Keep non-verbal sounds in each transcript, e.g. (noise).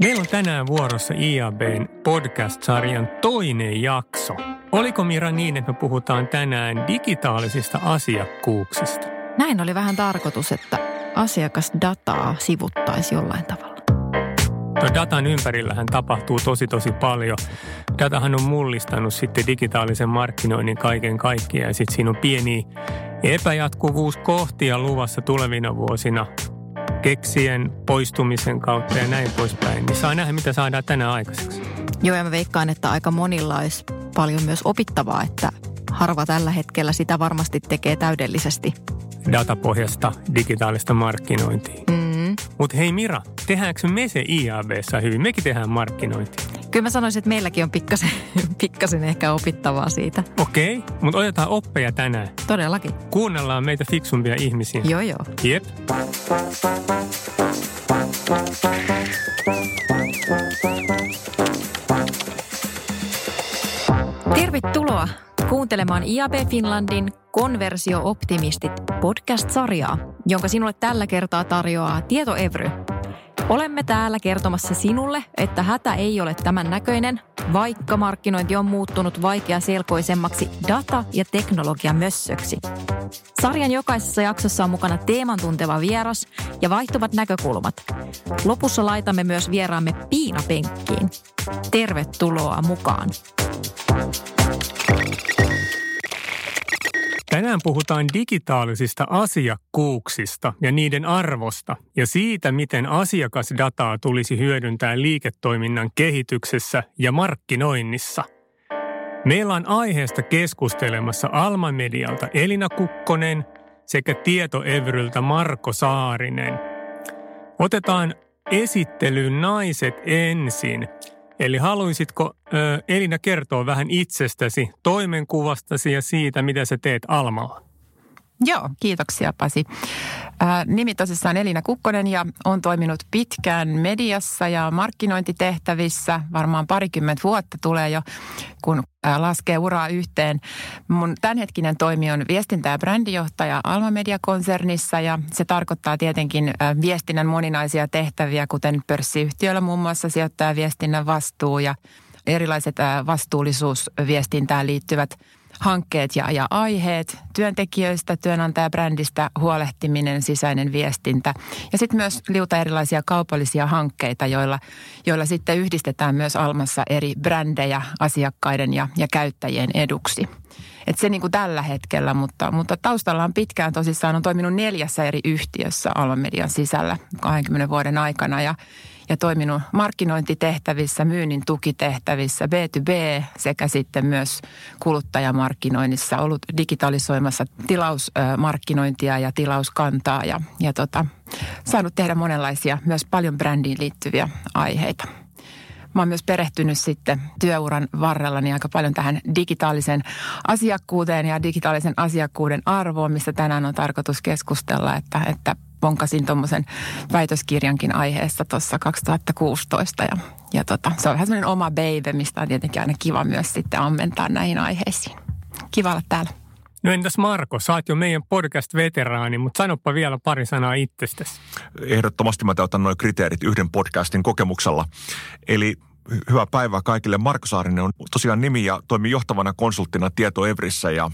Meillä on tänään vuorossa IABn podcast-sarjan toinen jakso. Oliko Mira niin, että me puhutaan tänään digitaalisista asiakkuuksista? Näin oli vähän tarkoitus, että asiakasdataa sivuttaisi jollain tavalla. Tuo datan ympärillähän tapahtuu tosi tosi paljon. Datahan on mullistanut sitten digitaalisen markkinoinnin kaiken kaikkiaan ja sitten siinä on pieni epäjatkuvuuskohtia luvassa tulevina vuosina keksien poistumisen kautta ja näin poispäin. Niin saa nähdä, mitä saadaan tänään aikaiseksi. Joo, ja mä veikkaan, että aika monilla olisi paljon myös opittavaa, että harva tällä hetkellä sitä varmasti tekee täydellisesti. Datapohjasta digitaalista markkinointia. Mm. Mutta hei Mira, tehdäänkö me se IABssa hyvin? Mekin tehdään markkinointia. Kyllä mä sanoisin, että meilläkin on pikkasen, (laughs) pikkasen ehkä opittavaa siitä. Okei, okay, mutta otetaan oppeja tänään. Todellakin. Kuunnellaan meitä fiksumpia ihmisiä. Joo, joo. Jep. Tervetuloa kuuntelemaan IAB Finlandin Konversio-optimistit podcast-sarjaa, jonka sinulle tällä kertaa tarjoaa Tieto Evry. Olemme täällä kertomassa sinulle, että hätä ei ole tämän näköinen, vaikka markkinointi on muuttunut vaikeaselkoisemmaksi data- ja teknologiamössöksi. Sarjan jokaisessa jaksossa on mukana teeman tunteva vieras ja vaihtuvat näkökulmat. Lopussa laitamme myös vieraamme piinapenkkiin. Tervetuloa mukaan. Tänään puhutaan digitaalisista asiakkuuksista ja niiden arvosta ja siitä, miten asiakasdataa tulisi hyödyntää liiketoiminnan kehityksessä ja markkinoinnissa. Meillä on aiheesta keskustelemassa Alma Medialta Elina Kukkonen sekä Tietoevryltä Marko Saarinen. Otetaan esittelyyn naiset ensin – Eli haluaisitko ö, Elina kertoa vähän itsestäsi, toimenkuvastasi ja siitä, mitä sä teet Almalla? Joo, kiitoksia Pasi. Ää, nimi tosissaan Elina Kukkonen ja on toiminut pitkään mediassa ja markkinointitehtävissä. Varmaan parikymmentä vuotta tulee jo, kun ää, laskee uraa yhteen. Mun tämänhetkinen toimi on viestintä- ja brändijohtaja Alma Media-konsernissa ja se tarkoittaa tietenkin ää, viestinnän moninaisia tehtäviä, kuten pörssiyhtiöllä muun muassa sijoittaja viestinnän vastuu ja erilaiset ää, vastuullisuusviestintään liittyvät – hankkeet ja, ja aiheet, työntekijöistä, työnantajabrändistä huolehtiminen, sisäinen viestintä ja sitten myös liuta erilaisia kaupallisia hankkeita, joilla, joilla sitten yhdistetään myös Almassa eri brändejä asiakkaiden ja, ja käyttäjien eduksi. Et se niin kuin tällä hetkellä, mutta, mutta taustalla on pitkään tosissaan on toiminut neljässä eri yhtiössä Alman median sisällä 20 vuoden aikana ja ja toiminut markkinointitehtävissä, myynnin tukitehtävissä, B2B sekä sitten myös kuluttajamarkkinoinnissa, ollut digitalisoimassa tilausmarkkinointia ja tilauskantaa ja, ja tota, saanut tehdä monenlaisia, myös paljon brändiin liittyviä aiheita. Mä oon myös perehtynyt sitten työuran varrellani aika paljon tähän digitaalisen asiakkuuteen ja digitaalisen asiakkuuden arvoon, mistä tänään on tarkoitus keskustella, että, että ponkasin tuommoisen väitöskirjankin aiheessa tuossa 2016 ja, ja tota, se on vähän semmoinen oma baby, mistä on tietenkin aina kiva myös sitten ammentaa näihin aiheisiin. Kiva olla täällä. No entäs Marko, sä oot jo meidän podcast-veteraani, mutta sanoppa vielä pari sanaa itsestäsi. Ehdottomasti mä täytän noin kriteerit yhden podcastin kokemuksella. Eli hyvää päivää kaikille. Marko Saarinen on tosiaan nimi ja toimii johtavana konsulttina Tieto Evrissä ja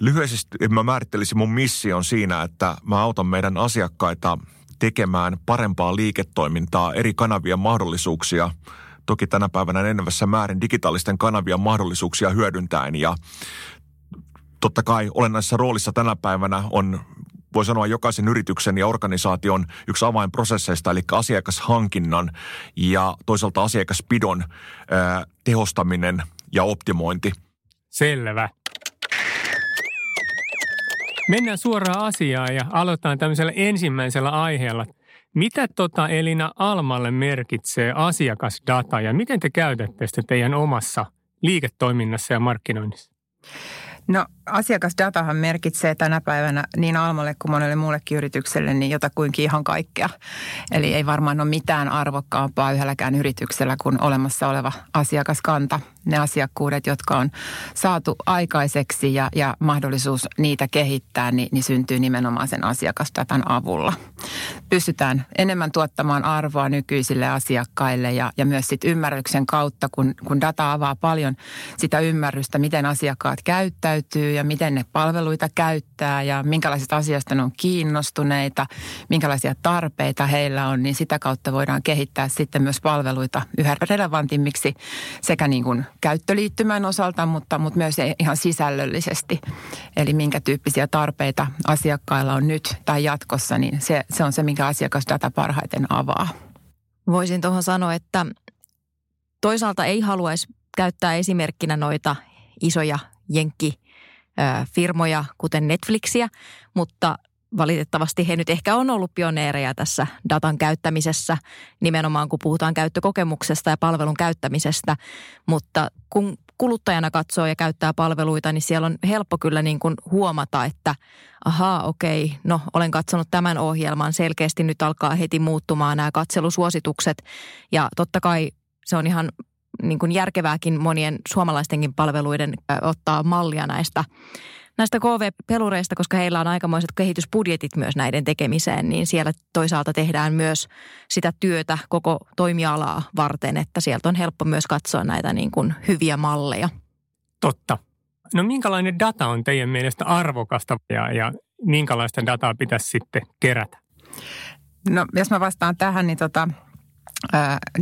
Lyhyesti mä määrittelisin mun mission siinä, että mä autan meidän asiakkaita tekemään parempaa liiketoimintaa, eri kanavien mahdollisuuksia, toki tänä päivänä enenevässä määrin digitaalisten kanavien mahdollisuuksia hyödyntäen ja totta kai olennaisessa roolissa tänä päivänä on voi sanoa jokaisen yrityksen ja organisaation yksi avainprosesseista, eli asiakashankinnan ja toisaalta asiakaspidon ää, tehostaminen ja optimointi. Selvä. Mennään suoraan asiaan ja aloitetaan tämmöisellä ensimmäisellä aiheella. Mitä tota Elina Almalle merkitsee asiakasdata ja miten te käytätte sitä teidän omassa liiketoiminnassa ja markkinoinnissa? No asiakasdatahan merkitsee tänä päivänä niin Almalle kuin monelle muullekin yritykselle niin jotakuinkin ihan kaikkea. Eli ei varmaan ole mitään arvokkaampaa yhdelläkään yrityksellä kuin olemassa oleva asiakaskanta. Ne asiakkuudet, jotka on saatu aikaiseksi ja, ja mahdollisuus niitä kehittää, niin, niin syntyy nimenomaan sen asiakasdatan avulla. Pystytään enemmän tuottamaan arvoa nykyisille asiakkaille ja, ja myös sit ymmärryksen kautta, kun, kun data avaa paljon sitä ymmärrystä, miten asiakkaat käyttäytyy ja miten ne palveluita käyttää ja minkälaisista asioista ne on kiinnostuneita, minkälaisia tarpeita heillä on, niin sitä kautta voidaan kehittää sitten myös palveluita yhä relevantimmiksi sekä niin kuin käyttöliittymän osalta, mutta, mutta myös ihan sisällöllisesti. Eli minkä tyyppisiä tarpeita asiakkailla on nyt tai jatkossa, niin se, se on se, minkä asiakasdata parhaiten avaa. Voisin tuohon sanoa, että toisaalta ei haluaisi käyttää esimerkkinä noita isoja jenkkifirmoja, kuten Netflixiä, mutta valitettavasti he nyt ehkä on ollut pioneereja tässä datan käyttämisessä, nimenomaan kun puhutaan käyttökokemuksesta ja palvelun käyttämisestä. Mutta kun kuluttajana katsoo ja käyttää palveluita, niin siellä on helppo kyllä niin kuin huomata, että ahaa, okei, no olen katsonut tämän ohjelman, selkeästi nyt alkaa heti muuttumaan nämä katselusuositukset. Ja totta kai se on ihan niin kuin järkevääkin monien suomalaistenkin palveluiden ottaa mallia näistä näistä KV-pelureista, koska heillä on aikamoiset kehitysbudjetit myös näiden tekemiseen, niin siellä toisaalta tehdään myös sitä työtä koko toimialaa varten, että sieltä on helppo myös katsoa näitä niin kuin hyviä malleja. Totta. No minkälainen data on teidän mielestä arvokasta ja, ja minkälaista dataa pitäisi sitten kerätä? No jos mä vastaan tähän, niin tota,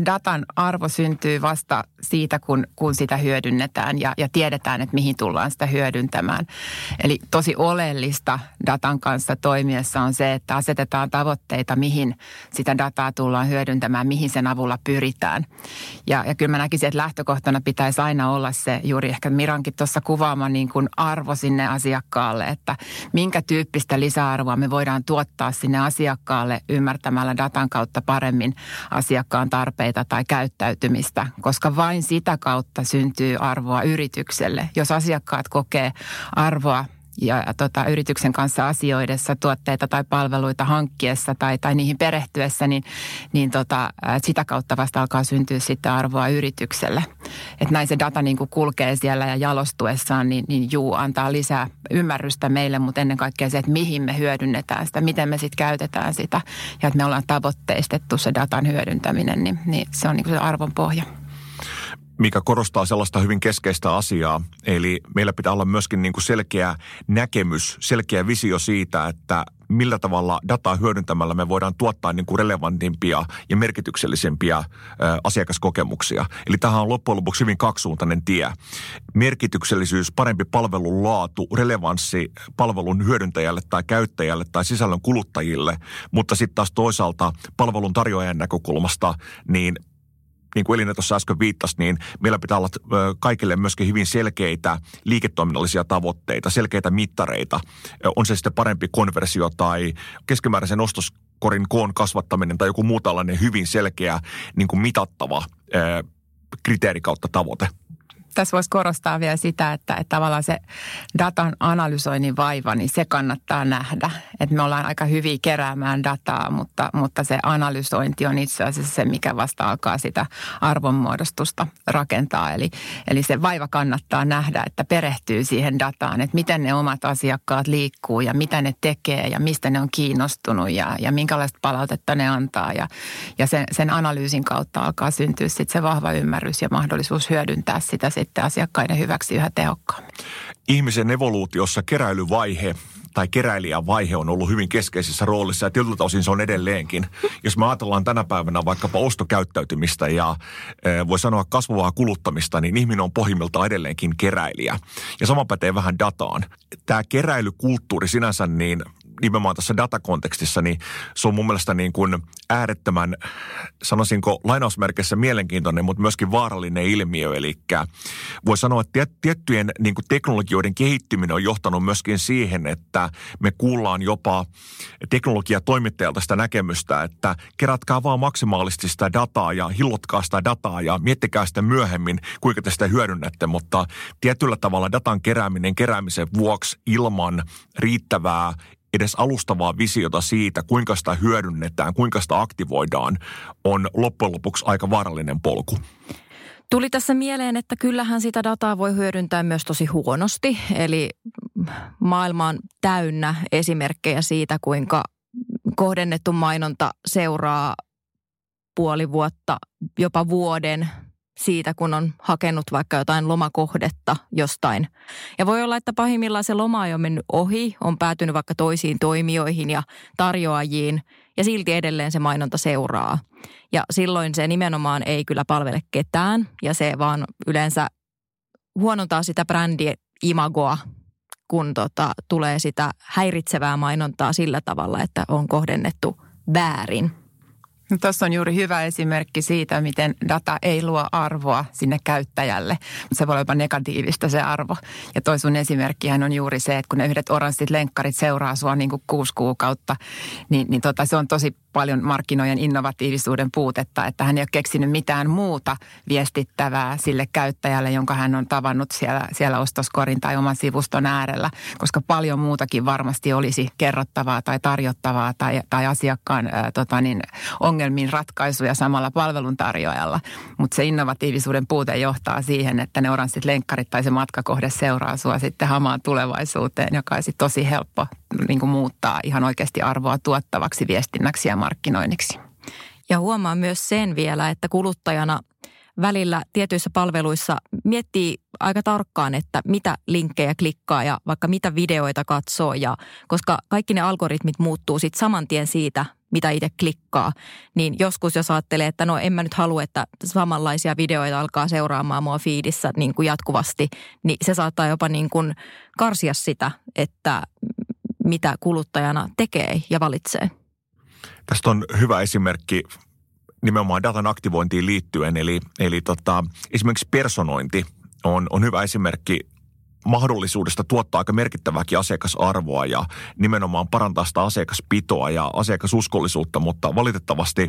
datan arvo syntyy vasta siitä, kun, kun sitä hyödynnetään ja, ja tiedetään, että mihin tullaan sitä hyödyntämään. Eli tosi oleellista datan kanssa toimiessa on se, että asetetaan tavoitteita, mihin sitä dataa tullaan hyödyntämään, mihin sen avulla pyritään. Ja, ja kyllä mä näkisin, että lähtökohtana pitäisi aina olla se juuri ehkä Mirankin tuossa kuvaama niin kuin arvo sinne asiakkaalle, että minkä tyyppistä lisäarvoa me voidaan tuottaa sinne asiakkaalle ymmärtämällä datan kautta paremmin asiakkaan tarpeita tai käyttäytymistä, koska vain sitä kautta syntyy arvoa yritykselle. Jos asiakkaat kokee arvoa ja tota, yrityksen kanssa asioidessa, tuotteita tai palveluita hankkiessa tai, tai niihin perehtyessä, niin, niin tota, sitä kautta vasta alkaa syntyä sitten arvoa yritykselle. Että näin se data niin kulkee siellä ja jalostuessaan, niin, niin juu, antaa lisää ymmärrystä meille, mutta ennen kaikkea se, että mihin me hyödynnetään sitä, miten me sitten käytetään sitä ja että me ollaan tavoitteistettu se datan hyödyntäminen, niin, niin se on niin se arvon pohja mikä korostaa sellaista hyvin keskeistä asiaa. Eli meillä pitää olla myöskin niin kuin selkeä näkemys, selkeä visio siitä, että millä tavalla dataa hyödyntämällä me voidaan tuottaa niin kuin relevantimpia ja merkityksellisempiä ö, asiakaskokemuksia. Eli tähän on loppujen lopuksi hyvin kaksisuuntainen tie. Merkityksellisyys, parempi palvelun laatu, relevanssi palvelun hyödyntäjälle tai käyttäjälle tai sisällön kuluttajille, mutta sitten taas toisaalta palvelun tarjoajan näkökulmasta, niin niin kuin Elina tuossa äsken viittasi, niin meillä pitää olla kaikille myöskin hyvin selkeitä liiketoiminnallisia tavoitteita, selkeitä mittareita. On se sitten parempi konversio tai keskimääräisen ostoskorin koon kasvattaminen tai joku muu tällainen hyvin selkeä niin kuin mitattava kriteeri kautta tavoite tässä voisi korostaa vielä sitä, että, että tavallaan se datan analysoinnin vaiva, niin se kannattaa nähdä. Että me ollaan aika hyviä keräämään dataa, mutta, mutta se analysointi on itse asiassa se, mikä vasta alkaa sitä arvonmuodostusta rakentaa. Eli, eli se vaiva kannattaa nähdä, että perehtyy siihen dataan, että miten ne omat asiakkaat liikkuu ja mitä ne tekee ja mistä ne on kiinnostunut ja, ja minkälaista palautetta ne antaa. Ja, ja sen, sen analyysin kautta alkaa syntyä sitten se vahva ymmärrys ja mahdollisuus hyödyntää sitä sitten asiakkaiden hyväksi yhä tehokkaammin. Ihmisen evoluutiossa keräilyvaihe tai keräilijävaihe on ollut hyvin keskeisessä roolissa ja tietyltä osin se on edelleenkin. Jos me ajatellaan tänä päivänä vaikkapa ostokäyttäytymistä ja e, voi sanoa kasvavaa kuluttamista, niin ihminen on pohjimmiltaan edelleenkin keräilijä. Ja sama pätee vähän dataan. Tämä keräilykulttuuri sinänsä, niin nimenomaan tässä datakontekstissa, niin se on mun mielestä niin kuin äärettömän, sanoisinko lainausmerkeissä mielenkiintoinen, mutta myöskin vaarallinen ilmiö. Eli voi sanoa, että tiettyjen niin kuin teknologioiden kehittyminen on johtanut myöskin siihen, että me kuullaan jopa teknologiatoimittajalta sitä näkemystä, että kerätkää vaan maksimaalisesti sitä dataa ja hillotkaa sitä dataa ja miettikää sitä myöhemmin, kuinka te sitä hyödynnätte, mutta tietyllä tavalla datan kerääminen keräämisen vuoksi ilman riittävää edes alustavaa visiota siitä, kuinka sitä hyödynnetään, kuinka sitä aktivoidaan, on loppujen lopuksi aika vaarallinen polku. Tuli tässä mieleen, että kyllähän sitä dataa voi hyödyntää myös tosi huonosti. Eli maailma on täynnä esimerkkejä siitä, kuinka kohdennettu mainonta seuraa puoli vuotta, jopa vuoden siitä, kun on hakenut vaikka jotain lomakohdetta jostain. Ja voi olla, että pahimmillaan se loma on mennyt ohi, on päätynyt vaikka toisiin toimijoihin ja tarjoajiin, ja silti edelleen se mainonta seuraa. Ja silloin se nimenomaan ei kyllä palvele ketään, ja se vaan yleensä huonontaa sitä brändien imagoa, kun tota, tulee sitä häiritsevää mainontaa sillä tavalla, että on kohdennettu väärin – (laughs) No, Tuossa on juuri hyvä esimerkki siitä, miten data ei luo arvoa sinne käyttäjälle, se voi olla jopa negatiivista se arvo. Ja toi sun esimerkkihän on juuri se, että kun ne yhdet oranssit lenkkarit seuraa sua niin kuin kuusi kuukautta, niin, niin tota, se on tosi paljon markkinoiden innovatiivisuuden puutetta, että hän ei ole keksinyt mitään muuta viestittävää sille käyttäjälle, jonka hän on tavannut siellä, siellä ostoskorin tai oman sivuston äärellä, koska paljon muutakin varmasti olisi kerrottavaa tai tarjottavaa tai, tai asiakkaan ää, tota niin, ongelmiin ratkaisuja samalla palveluntarjoajalla. Mutta se innovatiivisuuden puute johtaa siihen, että ne oranssit lenkkarit tai se matkakohde seuraa sua sitten hamaan tulevaisuuteen, joka olisi tosi helppo niin kuin muuttaa ihan oikeasti arvoa tuottavaksi viestinnäksi ja markkinoinniksi. Ja huomaa myös sen vielä, että kuluttajana välillä tietyissä palveluissa miettii aika tarkkaan, että mitä linkkejä klikkaa ja vaikka mitä videoita katsoo. Ja koska kaikki ne algoritmit muuttuu sitten saman tien siitä, mitä itse klikkaa, niin joskus jos ajattelee, että no en mä nyt halua, että samanlaisia videoita alkaa seuraamaan mua fiidissä niin kuin jatkuvasti, niin se saattaa jopa niin kuin karsia sitä, että mitä kuluttajana tekee ja valitsee. Tästä on hyvä esimerkki nimenomaan datan aktivointiin liittyen, eli, eli tota, esimerkiksi personointi on, on hyvä esimerkki mahdollisuudesta tuottaa aika merkittävääkin asiakasarvoa ja nimenomaan parantaa sitä asiakaspitoa ja asiakasuskollisuutta, mutta valitettavasti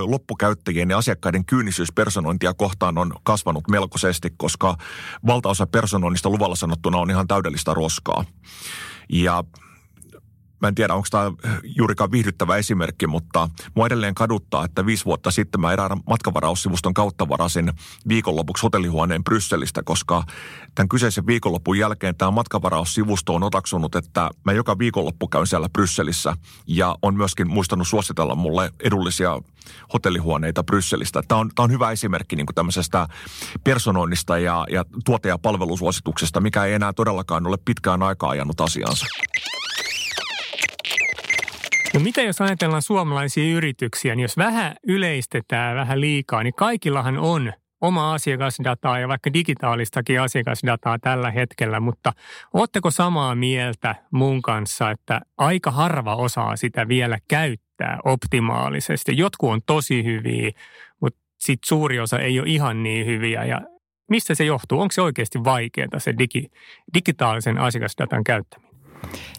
loppukäyttäjien ja asiakkaiden kyynisyys personointia kohtaan on kasvanut melkoisesti, koska valtaosa personoinnista luvalla sanottuna on ihan täydellistä roskaa. Ja mä en tiedä, onko tämä juurikaan viihdyttävä esimerkki, mutta mua edelleen kaduttaa, että viisi vuotta sitten mä erään matkavaraussivuston kautta varasin viikonlopuksi hotellihuoneen Brysselistä, koska tämän kyseisen viikonlopun jälkeen tämä matkavaraussivusto on otaksunut, että mä joka viikonloppu käyn siellä Brysselissä ja on myöskin muistanut suositella mulle edullisia hotellihuoneita Brysselistä. Tämä on, tämä on hyvä esimerkki niin tämmöisestä personoinnista ja, ja tuote- ja palvelusuosituksesta, mikä ei enää todellakaan ole pitkään aikaa ajanut asiansa. No mitä jos ajatellaan suomalaisia yrityksiä, niin jos vähän yleistetään vähän liikaa, niin kaikillahan on oma asiakasdataa ja vaikka digitaalistakin asiakasdataa tällä hetkellä, mutta ootteko samaa mieltä mun kanssa, että aika harva osaa sitä vielä käyttää optimaalisesti? Jotkut on tosi hyviä, mutta sitten suuri osa ei ole ihan niin hyviä ja mistä se johtuu? Onko se oikeasti vaikeaa se digi, digitaalisen asiakasdatan käyttäminen?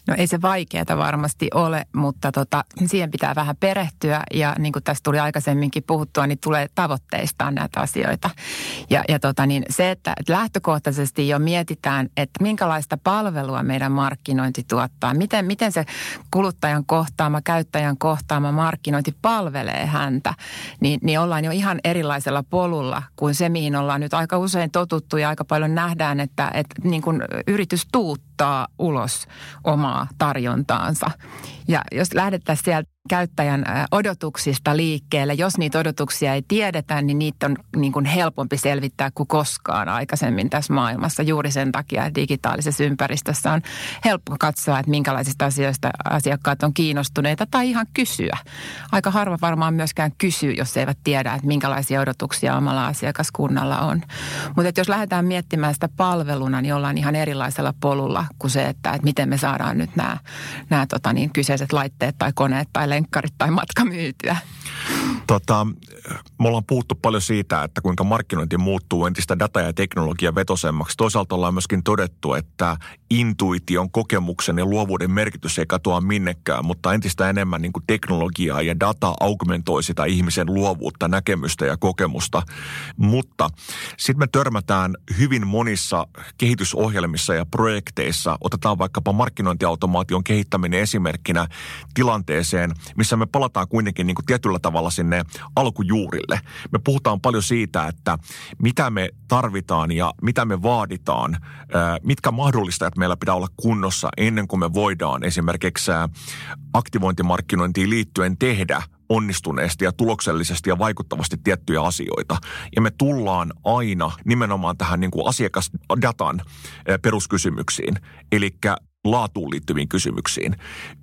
No ei se vaikeaa varmasti ole, mutta tota, siihen pitää vähän perehtyä. Ja niin kuin tässä tuli aikaisemminkin puhuttua, niin tulee tavoitteistaan näitä asioita. Ja, ja tota, niin se, että lähtökohtaisesti jo mietitään, että minkälaista palvelua meidän markkinointi tuottaa, miten, miten se kuluttajan kohtaama, käyttäjän kohtaama markkinointi palvelee häntä, niin, niin ollaan jo ihan erilaisella polulla kuin se, mihin ollaan nyt aika usein totuttu ja aika paljon nähdään, että, että niin kuin yritys tuuttaa ulos omaa tarjontaansa. Ja jos lähdettäisiin sieltä käyttäjän odotuksista liikkeelle. Jos niitä odotuksia ei tiedetä, niin niitä on niin kuin helpompi selvittää kuin koskaan aikaisemmin tässä maailmassa. Juuri sen takia, että digitaalisessa ympäristössä on helppo katsoa, että minkälaisista asioista asiakkaat on kiinnostuneita tai ihan kysyä. Aika harva varmaan myöskään kysyy, jos eivät tiedä, että minkälaisia odotuksia omalla asiakaskunnalla on. Mutta jos lähdetään miettimään sitä palveluna, niin ollaan ihan erilaisella polulla kuin se, että, että miten me saadaan nyt nämä, nämä tota niin, kyseiset laitteet tai koneet tai lenkkarit tai matka myytyä? Tota, me ollaan puhuttu paljon siitä, että kuinka markkinointi muuttuu entistä data- ja teknologia vetosemmaksi. Toisaalta ollaan myöskin todettu, että intuition, kokemuksen ja luovuuden merkitys ei katoa minnekään, mutta entistä enemmän niin teknologiaa ja data augmentoi sitä ihmisen luovuutta, näkemystä ja kokemusta. Mutta sitten me törmätään hyvin monissa kehitysohjelmissa ja projekteissa, otetaan vaikkapa markkinointiautomaation kehittäminen esimerkkinä tilanteeseen, missä me palataan kuitenkin niin kuin tietyllä tavalla sinne alkujuurille. Me puhutaan paljon siitä, että mitä me tarvitaan ja mitä me vaaditaan, mitkä mahdollistajat meillä pitää olla kunnossa ennen kuin me voidaan esimerkiksi aktivointimarkkinointiin liittyen tehdä onnistuneesti ja tuloksellisesti ja vaikuttavasti tiettyjä asioita. Ja me tullaan aina nimenomaan tähän niin kuin asiakasdatan peruskysymyksiin. Eli laatuun liittyviin kysymyksiin.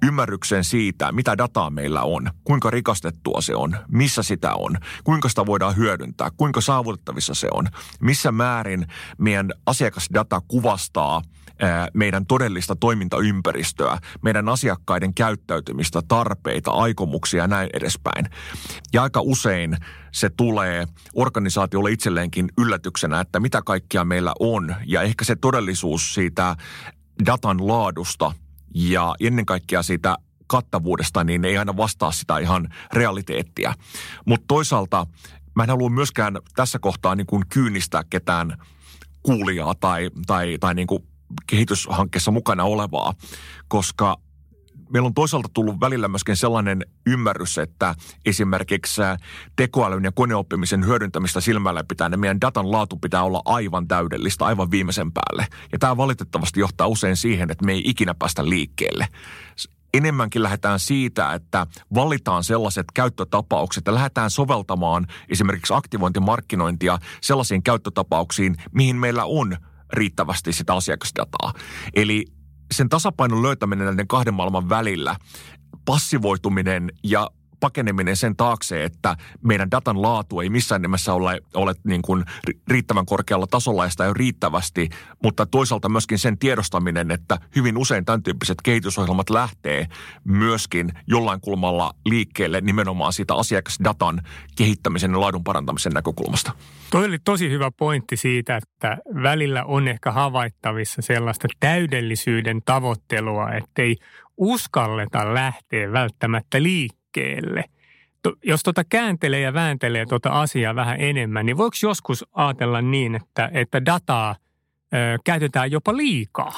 Ymmärryksen siitä, mitä dataa meillä on, kuinka rikastettua se on, missä sitä on, kuinka sitä voidaan hyödyntää, kuinka saavutettavissa se on, missä määrin meidän asiakasdata kuvastaa meidän todellista toimintaympäristöä, meidän asiakkaiden käyttäytymistä, tarpeita, aikomuksia ja näin edespäin. Ja aika usein se tulee organisaatiolle itselleenkin yllätyksenä, että mitä kaikkia meillä on. Ja ehkä se todellisuus siitä datan laadusta ja ennen kaikkea siitä kattavuudesta, niin ei aina vastaa sitä ihan realiteettia. Mutta toisaalta mä en halua myöskään tässä kohtaa niin kuin kyynistää ketään kuulijaa tai, tai, tai niin kuin kehityshankkeessa mukana olevaa, koska meillä on toisaalta tullut välillä myöskin sellainen ymmärrys, että esimerkiksi tekoälyn ja koneoppimisen hyödyntämistä silmällä pitää, ne meidän datan laatu pitää olla aivan täydellistä, aivan viimeisen päälle. Ja tämä valitettavasti johtaa usein siihen, että me ei ikinä päästä liikkeelle enemmänkin lähdetään siitä, että valitaan sellaiset käyttötapaukset ja lähdetään soveltamaan esimerkiksi aktivointimarkkinointia sellaisiin käyttötapauksiin, mihin meillä on riittävästi sitä asiakasdataa. Eli sen tasapainon löytäminen näiden kahden maailman välillä, passivoituminen ja pakeneminen sen taakse, että meidän datan laatu ei missään nimessä ole, ole niin kuin riittävän korkealla tasolla ja sitä ei ole riittävästi, mutta toisaalta myöskin sen tiedostaminen, että hyvin usein tämän tyyppiset kehitysohjelmat lähtee myöskin jollain kulmalla liikkeelle nimenomaan siitä asiakasdatan kehittämisen ja laadun parantamisen näkökulmasta. Toi oli tosi hyvä pointti siitä, että välillä on ehkä havaittavissa sellaista täydellisyyden tavoittelua, ettei uskalleta lähteä välttämättä liikkeelle liikkeelle. Jos tota kääntelee ja vääntelee tota asiaa vähän enemmän, niin voiko joskus ajatella niin, että, että dataa ö, käytetään jopa liikaa?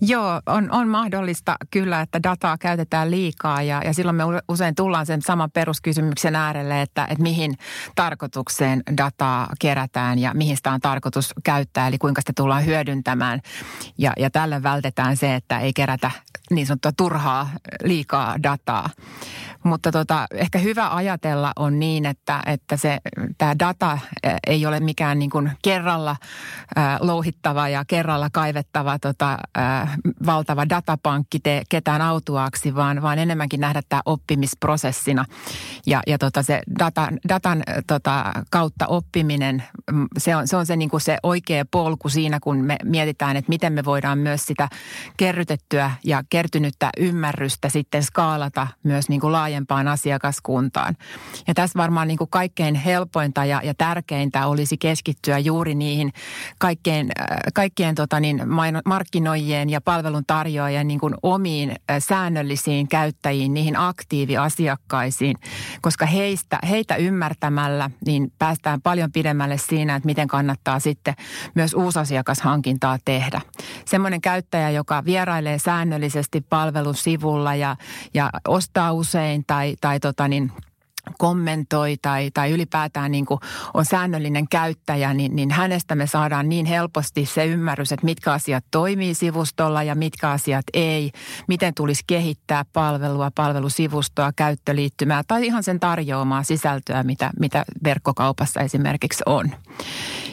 Joo, on, on mahdollista kyllä, että dataa käytetään liikaa ja, ja silloin me usein tullaan sen saman peruskysymyksen äärelle, että, että mihin tarkoitukseen dataa kerätään ja mihin sitä on tarkoitus käyttää, eli kuinka sitä tullaan hyödyntämään. Ja, ja tällä vältetään se, että ei kerätä niin sanottua turhaa liikaa dataa. Mutta tota, ehkä hyvä ajatella on niin, että, että se, tämä data ei ole mikään niin kuin kerralla äh, louhittava ja kerralla kaivettava tota, äh, valtava datapankki tee ketään autuaaksi, vaan, vaan enemmänkin nähdä tämä oppimisprosessina. Ja, ja tota, se data, datan tota, kautta oppiminen, mm, se on se, on se, niin kuin se oikea polku siinä, kun me mietitään, että miten me voidaan myös sitä kerrytettyä ja kertynyttä ymmärrystä sitten skaalata myös niin kuin laajempaan asiakaskuntaan. Ja tässä varmaan niin kuin kaikkein helpointa ja, ja tärkeintä olisi keskittyä juuri niihin kaikkein, äh, kaikkien tota niin, markkinoijien ja palvelun tarjoajien niin kuin omiin äh, säännöllisiin käyttäjiin, niihin aktiiviasiakkaisiin, koska heistä, heitä ymmärtämällä niin päästään paljon pidemmälle siinä, että miten kannattaa sitten myös uusasiakashankintaa tehdä. Semmoinen käyttäjä, joka vierailee säännöllisesti palvelusivulla ja, ja ostaa usein tai, tai tota niin, kommentoi tai, tai ylipäätään niin kuin on säännöllinen käyttäjä, niin, niin hänestä me saadaan niin helposti se ymmärrys, että mitkä asiat toimii sivustolla ja mitkä asiat ei. Miten tulisi kehittää palvelua, palvelusivustoa, käyttöliittymää tai ihan sen tarjoamaa sisältöä, mitä, mitä verkkokaupassa esimerkiksi on.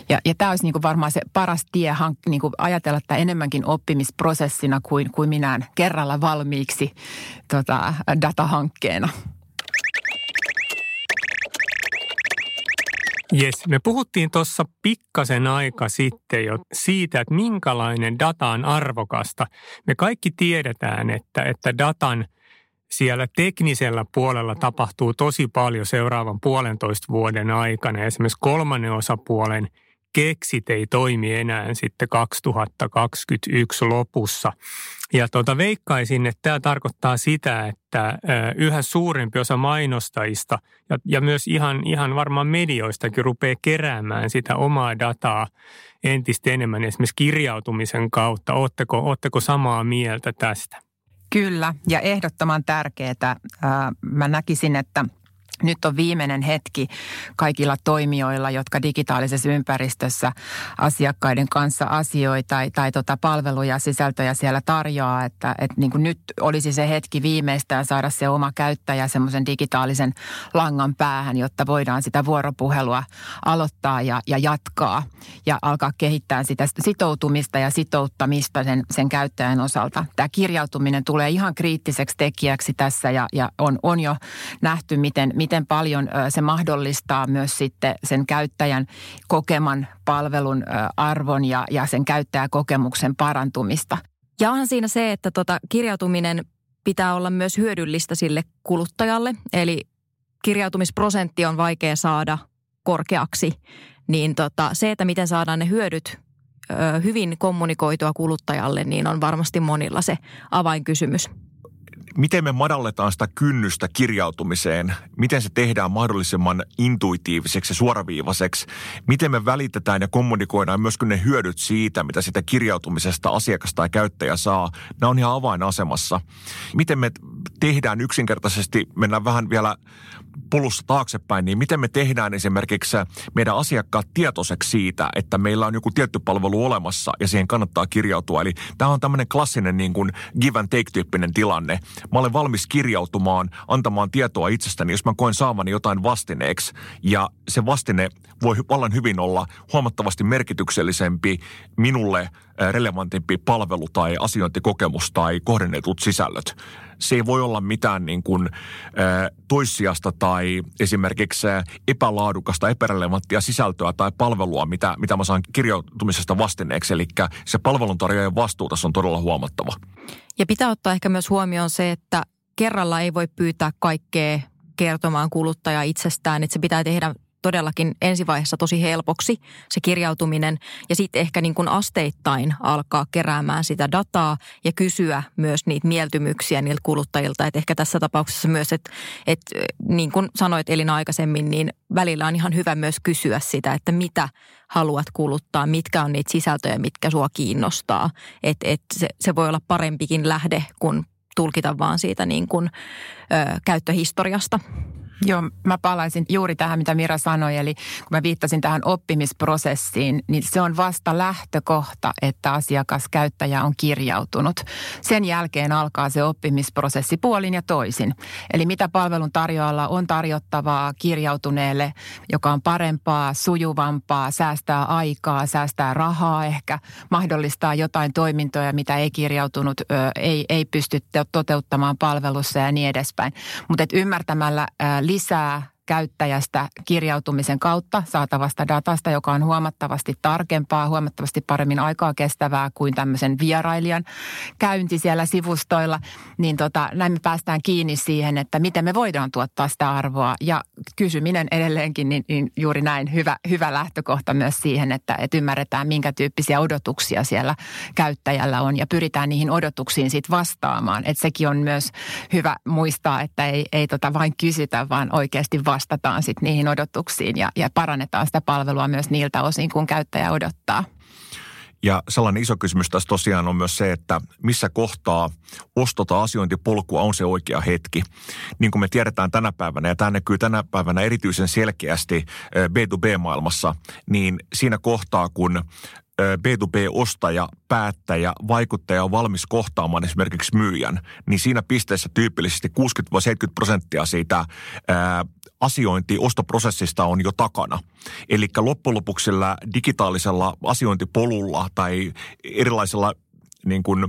Ja, ja tämä olisi niin kuin varmaan se paras tie hank, niin kuin ajatella että enemmänkin oppimisprosessina kuin, kuin minään kerralla valmiiksi tota, datahankkeena. Jes, me puhuttiin tuossa pikkasen aika sitten jo siitä, että minkälainen data on arvokasta. Me kaikki tiedetään, että, että datan siellä teknisellä puolella tapahtuu tosi paljon seuraavan puolentoista vuoden aikana. Esimerkiksi kolmannen osapuolen – keksit ei toimi enää sitten 2021 lopussa. Ja tuota, veikkaisin, että tämä tarkoittaa sitä, että yhä suurempi osa mainostajista ja, ja myös ihan, ihan varmaan medioistakin rupeaa keräämään sitä omaa dataa entistä enemmän esimerkiksi kirjautumisen kautta. Oletteko, oletteko samaa mieltä tästä? Kyllä, ja ehdottoman tärkeää. Mä näkisin, että – nyt on viimeinen hetki kaikilla toimijoilla, jotka digitaalisessa ympäristössä asiakkaiden kanssa asioita tai, tai tota palveluja, sisältöjä siellä tarjoaa, että, että niin kuin nyt olisi se hetki viimeistään saada se oma käyttäjä semmoisen digitaalisen langan päähän, jotta voidaan sitä vuoropuhelua aloittaa ja, ja jatkaa ja alkaa kehittää sitä sitoutumista ja sitouttamista sen, sen käyttäjän osalta. Tämä kirjautuminen tulee ihan kriittiseksi tekijäksi tässä ja, ja on, on jo nähty, miten, miten miten paljon se mahdollistaa myös sitten sen käyttäjän kokeman palvelun arvon ja, ja sen käyttäjäkokemuksen parantumista. Ja onhan siinä se, että tota kirjautuminen pitää olla myös hyödyllistä sille kuluttajalle. Eli kirjautumisprosentti on vaikea saada korkeaksi. Niin tota, se, että miten saadaan ne hyödyt hyvin kommunikoitua kuluttajalle, niin on varmasti monilla se avainkysymys miten me madalletaan sitä kynnystä kirjautumiseen, miten se tehdään mahdollisimman intuitiiviseksi ja suoraviivaiseksi, miten me välitetään ja kommunikoidaan myöskin ne hyödyt siitä, mitä sitä kirjautumisesta asiakas tai käyttäjä saa, nämä on ihan avainasemassa. Miten me tehdään yksinkertaisesti, mennään vähän vielä pulussa taaksepäin, niin miten me tehdään esimerkiksi meidän asiakkaat tietoiseksi siitä, että meillä on joku tietty palvelu olemassa ja siihen kannattaa kirjautua. Eli tämä on tämmöinen klassinen niin kuin give and take-tyyppinen tilanne. Mä olen valmis kirjautumaan, antamaan tietoa itsestäni, jos mä koen saavani jotain vastineeksi. Ja se vastine voi vallan hyvin olla huomattavasti merkityksellisempi minulle relevantimpi palvelu tai asiointikokemus tai kohdennetut sisällöt se ei voi olla mitään niin kuin, toissijasta tai esimerkiksi epälaadukasta, epärelevanttia sisältöä tai palvelua, mitä, mitä mä saan kirjoitumisesta vastineeksi. Eli se palveluntarjoajan vastuu tässä on todella huomattava. Ja pitää ottaa ehkä myös huomioon se, että kerralla ei voi pyytää kaikkea kertomaan kuluttaja itsestään, että se pitää tehdä todellakin ensivaiheessa tosi helpoksi se kirjautuminen ja sitten ehkä niin kuin asteittain alkaa keräämään sitä dataa ja kysyä myös niitä mieltymyksiä niiltä kuluttajilta. Että ehkä tässä tapauksessa myös, että, että niin kuin sanoit Elina aikaisemmin, niin välillä on ihan hyvä myös kysyä sitä, että mitä haluat kuluttaa, mitkä on niitä sisältöjä, mitkä sua kiinnostaa. Että et se, se voi olla parempikin lähde kuin tulkita vaan siitä niin kuin, ö, käyttöhistoriasta. Joo, mä palaisin juuri tähän, mitä Mira sanoi. Eli kun mä viittasin tähän oppimisprosessiin, niin se on vasta lähtökohta, että asiakas, käyttäjä on kirjautunut. Sen jälkeen alkaa se oppimisprosessi puolin ja toisin. Eli mitä palvelun tarjoajalla on tarjottavaa kirjautuneelle, joka on parempaa, sujuvampaa, säästää aikaa, säästää rahaa ehkä, mahdollistaa jotain toimintoja, mitä ei kirjautunut, ei, ei pysty toteuttamaan palvelussa ja niin edespäin. Mutta ymmärtämällä lisää käyttäjästä kirjautumisen kautta saatavasta datasta, joka on huomattavasti tarkempaa, huomattavasti paremmin aikaa kestävää kuin tämmöisen vierailijan käynti siellä sivustoilla, niin tota, näin me päästään kiinni siihen, että miten me voidaan tuottaa sitä arvoa. Ja kysyminen edelleenkin, niin, niin juuri näin hyvä, hyvä lähtökohta myös siihen, että, että ymmärretään, minkä tyyppisiä odotuksia siellä käyttäjällä on ja pyritään niihin odotuksiin sitten vastaamaan. Että sekin on myös hyvä muistaa, että ei, ei tota vain kysytä, vaan oikeasti vastataan sitten niihin odotuksiin ja, ja parannetaan sitä palvelua myös niiltä osin, kun käyttäjä odottaa. Ja sellainen iso kysymys tässä tosiaan on myös se, että missä kohtaa ostota asiointipolkua on se oikea hetki. Niin kuin me tiedetään tänä päivänä, ja tämä näkyy tänä päivänä erityisen selkeästi B2B-maailmassa, niin siinä kohtaa, kun B2B-ostaja, päättäjä, vaikuttaja on valmis kohtaamaan esimerkiksi myyjän, niin siinä pisteessä tyypillisesti 60-70 prosenttia siitä ää, asiointi ostoprosessista on jo takana. Eli loppujen lopuksi digitaalisella asiointipolulla tai erilaisilla niin kuin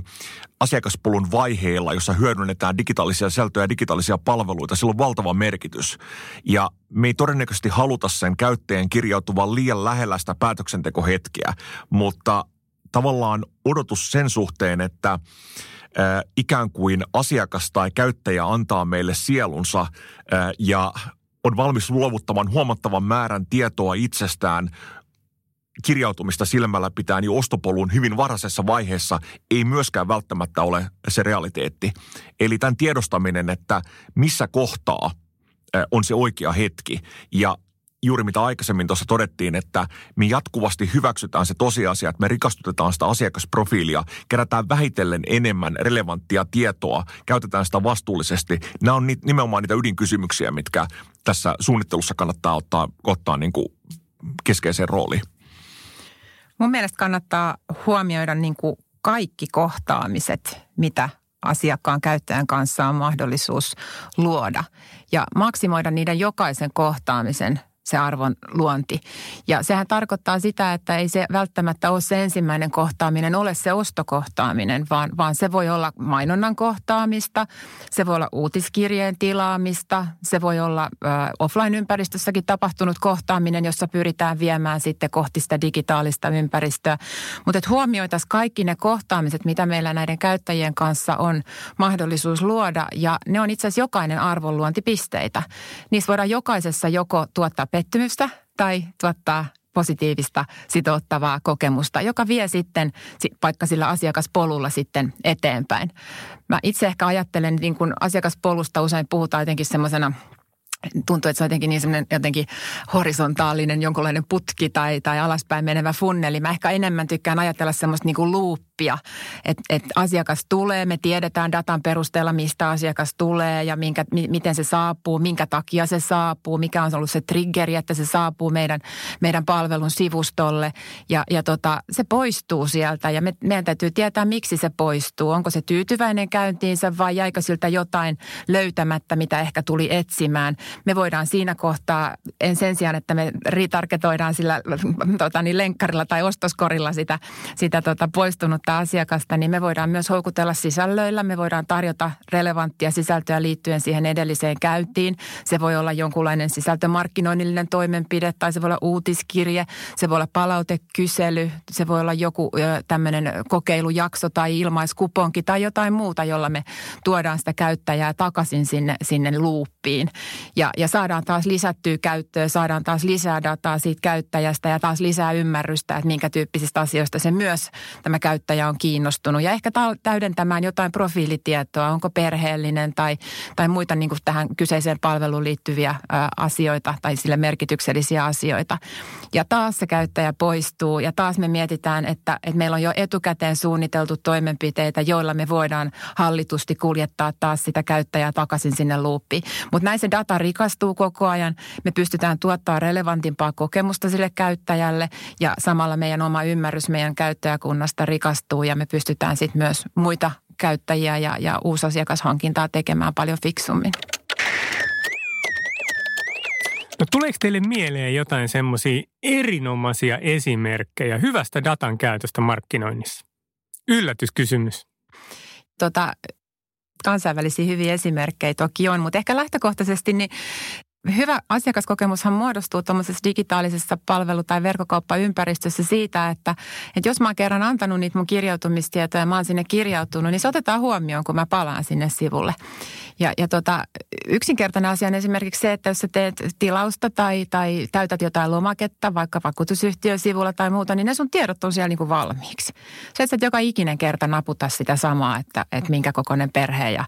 asiakaspolun vaiheilla, jossa hyödynnetään digitaalisia sisältöjä ja digitaalisia palveluita, sillä on valtava merkitys. Ja me ei todennäköisesti haluta sen käyttäjän kirjautuvan liian lähellä sitä päätöksentekohetkeä, mutta tavallaan odotus sen suhteen, että ikään kuin asiakas tai käyttäjä antaa meille sielunsa ja on valmis luovuttamaan huomattavan määrän tietoa itsestään kirjautumista silmällä pitäen jo ostopolun hyvin varhaisessa vaiheessa ei myöskään välttämättä ole se realiteetti. Eli tämän tiedostaminen, että missä kohtaa on se oikea hetki ja juuri mitä aikaisemmin tuossa todettiin, että me jatkuvasti hyväksytään se tosiasia, että me rikastutetaan sitä asiakasprofiilia, kerätään vähitellen enemmän relevanttia tietoa, käytetään sitä vastuullisesti. Nämä on nimenomaan niitä ydinkysymyksiä, mitkä tässä suunnittelussa kannattaa ottaa, ottaa niin kuin keskeiseen rooliin. Mun mielestä kannattaa huomioida niin kuin kaikki kohtaamiset, mitä asiakkaan käyttäjän kanssa on mahdollisuus luoda ja maksimoida niiden jokaisen kohtaamisen se arvon luonti. Ja sehän tarkoittaa sitä, että ei se välttämättä ole se ensimmäinen kohtaaminen, ole se ostokohtaaminen, vaan, vaan se voi olla mainonnan kohtaamista, se voi olla uutiskirjeen tilaamista, se voi olla ö, offline-ympäristössäkin tapahtunut kohtaaminen, jossa pyritään viemään sitten kohti sitä digitaalista ympäristöä. Mutta että huomioitaisiin kaikki ne kohtaamiset, mitä meillä näiden käyttäjien kanssa on mahdollisuus luoda, ja ne on itse asiassa jokainen arvonluontipisteitä. Niissä voidaan jokaisessa joko tuottaa pettymystä tai tuottaa positiivista sitouttavaa kokemusta, joka vie sitten vaikka sillä asiakaspolulla sitten eteenpäin. Mä itse ehkä ajattelen, niin kun asiakaspolusta usein puhutaan jotenkin semmoisena tuntuu, että se on jotenkin niin semmoinen jotenkin horisontaalinen jonkunlainen putki tai, tai alaspäin menevä funneli. Mä ehkä enemmän tykkään ajatella semmoista niin kuin luuppia, että et asiakas tulee, me tiedetään datan perusteella, mistä asiakas tulee ja minkä, mi, miten se saapuu, minkä takia se saapuu, mikä on ollut se triggeri, että se saapuu meidän, meidän palvelun sivustolle ja, ja tota, se poistuu sieltä ja me, meidän täytyy tietää, miksi se poistuu. Onko se tyytyväinen käyntiinsä vai jäikö siltä jotain löytämättä, mitä ehkä tuli etsimään – me voidaan siinä kohtaa, en sen sijaan, että me ritarketoidaan sillä tota, niin lenkkarilla tai ostoskorilla sitä, sitä tota, poistunutta asiakasta, niin me voidaan myös houkutella sisällöillä. Me voidaan tarjota relevanttia sisältöä liittyen siihen edelliseen käyntiin. Se voi olla jonkunlainen sisältömarkkinoinnillinen toimenpide tai se voi olla uutiskirje, se voi olla palautekysely, se voi olla joku tämmöinen kokeilujakso tai ilmaiskuponki tai jotain muuta, jolla me tuodaan sitä käyttäjää takaisin sinne, sinne luuppiin. Ja ja, ja saadaan taas lisättyä käyttöä, saadaan taas lisää dataa siitä käyttäjästä ja taas lisää ymmärrystä, että minkä tyyppisistä asioista se myös tämä käyttäjä on kiinnostunut. Ja ehkä täydentämään jotain profiilitietoa, onko perheellinen tai, tai muita niin tähän kyseiseen palveluun liittyviä ä, asioita tai sille merkityksellisiä asioita. Ja taas se käyttäjä poistuu ja taas me mietitään, että, että meillä on jo etukäteen suunniteltu toimenpiteitä, joilla me voidaan hallitusti kuljettaa taas sitä käyttäjää takaisin sinne luuppiin. Mutta näin se data rikastuu koko ajan. Me pystytään tuottaa relevantimpaa kokemusta sille käyttäjälle ja samalla meidän oma ymmärrys meidän käyttäjäkunnasta rikastuu ja me pystytään sitten myös muita käyttäjiä ja, ja uusasiakashankintaa tekemään paljon fiksummin. No tuleeko teille mieleen jotain semmoisia erinomaisia esimerkkejä hyvästä datan käytöstä markkinoinnissa? Yllätyskysymys. Tota, kansainvälisiä hyviä esimerkkejä toki on, mutta ehkä lähtökohtaisesti niin hyvä asiakaskokemushan muodostuu tuommoisessa digitaalisessa palvelu- tai verkkokauppaympäristössä siitä, että, että jos mä oon kerran antanut niitä mun kirjautumistietoja ja mä oon sinne kirjautunut, niin se otetaan huomioon, kun mä palaan sinne sivulle. Ja, ja tota, yksinkertainen asia on esimerkiksi se, että jos sä teet tilausta tai, tai täytät jotain lomaketta, vaikka vakuutusyhtiön sivulla tai muuta, niin ne sun tiedot on siellä niin kuin valmiiksi. Se, että joka ikinen kerta naputa sitä samaa, että, että minkä kokoinen perhe ja,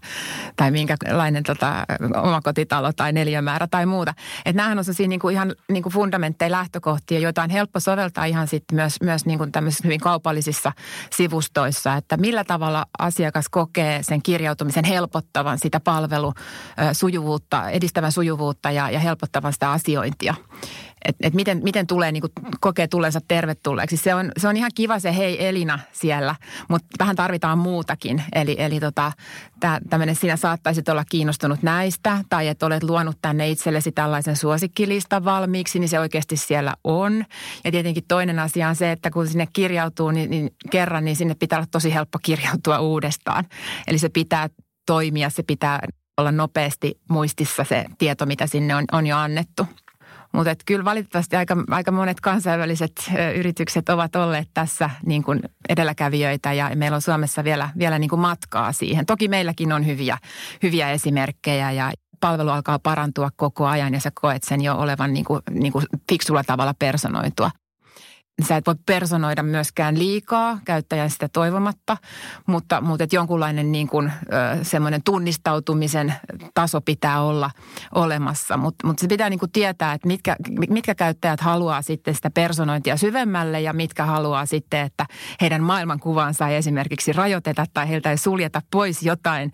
tai minkälainen tota, omakotitalo tai neljämäärä tai muuta. Että näähän on sellaisia niin kuin ihan niin kuin fundamentteja, lähtökohtia, joita on helppo soveltaa ihan sitten myös, myös niin kuin hyvin kaupallisissa sivustoissa, että millä tavalla asiakas kokee sen kirjautumisen helpottavan sitä palvelua palvelu sujuvuutta, edistävän sujuvuutta ja, ja helpottavan sitä asiointia. Että et miten, miten tulee, niin kokee tulleensa tervetulleeksi. Se on, se on ihan kiva se hei Elina siellä, mutta vähän tarvitaan muutakin. Eli, eli tota, tämmöinen sinä saattaisit olla kiinnostunut näistä tai että olet luonut tänne itsellesi tällaisen suosikkilistan valmiiksi, niin se oikeasti siellä on. Ja tietenkin toinen asia on se, että kun sinne kirjautuu niin, niin kerran, niin sinne pitää olla tosi helppo kirjautua uudestaan. Eli se pitää toimia, se pitää olla nopeasti muistissa se tieto, mitä sinne on, on jo annettu. Mutta kyllä valitettavasti aika, aika monet kansainväliset yritykset ovat olleet tässä niin kuin edelläkävijöitä ja meillä on Suomessa vielä, vielä niin kuin matkaa siihen. Toki meilläkin on hyviä, hyviä esimerkkejä ja palvelu alkaa parantua koko ajan ja sä koet sen jo olevan niin kuin, niin kuin fiksulla tavalla personoitua. Sä et voi personoida myöskään liikaa käyttäjän sitä toivomatta, mutta, mutta että jonkunlainen niin kuin, semmoinen tunnistautumisen taso pitää olla olemassa. Mutta mutta se pitää niin kuin tietää, että mitkä, mitkä käyttäjät haluaa sitten sitä personointia syvemmälle ja mitkä haluaa sitten, että heidän maailmankuvansa ei esimerkiksi rajoiteta tai heiltä ei suljeta pois jotain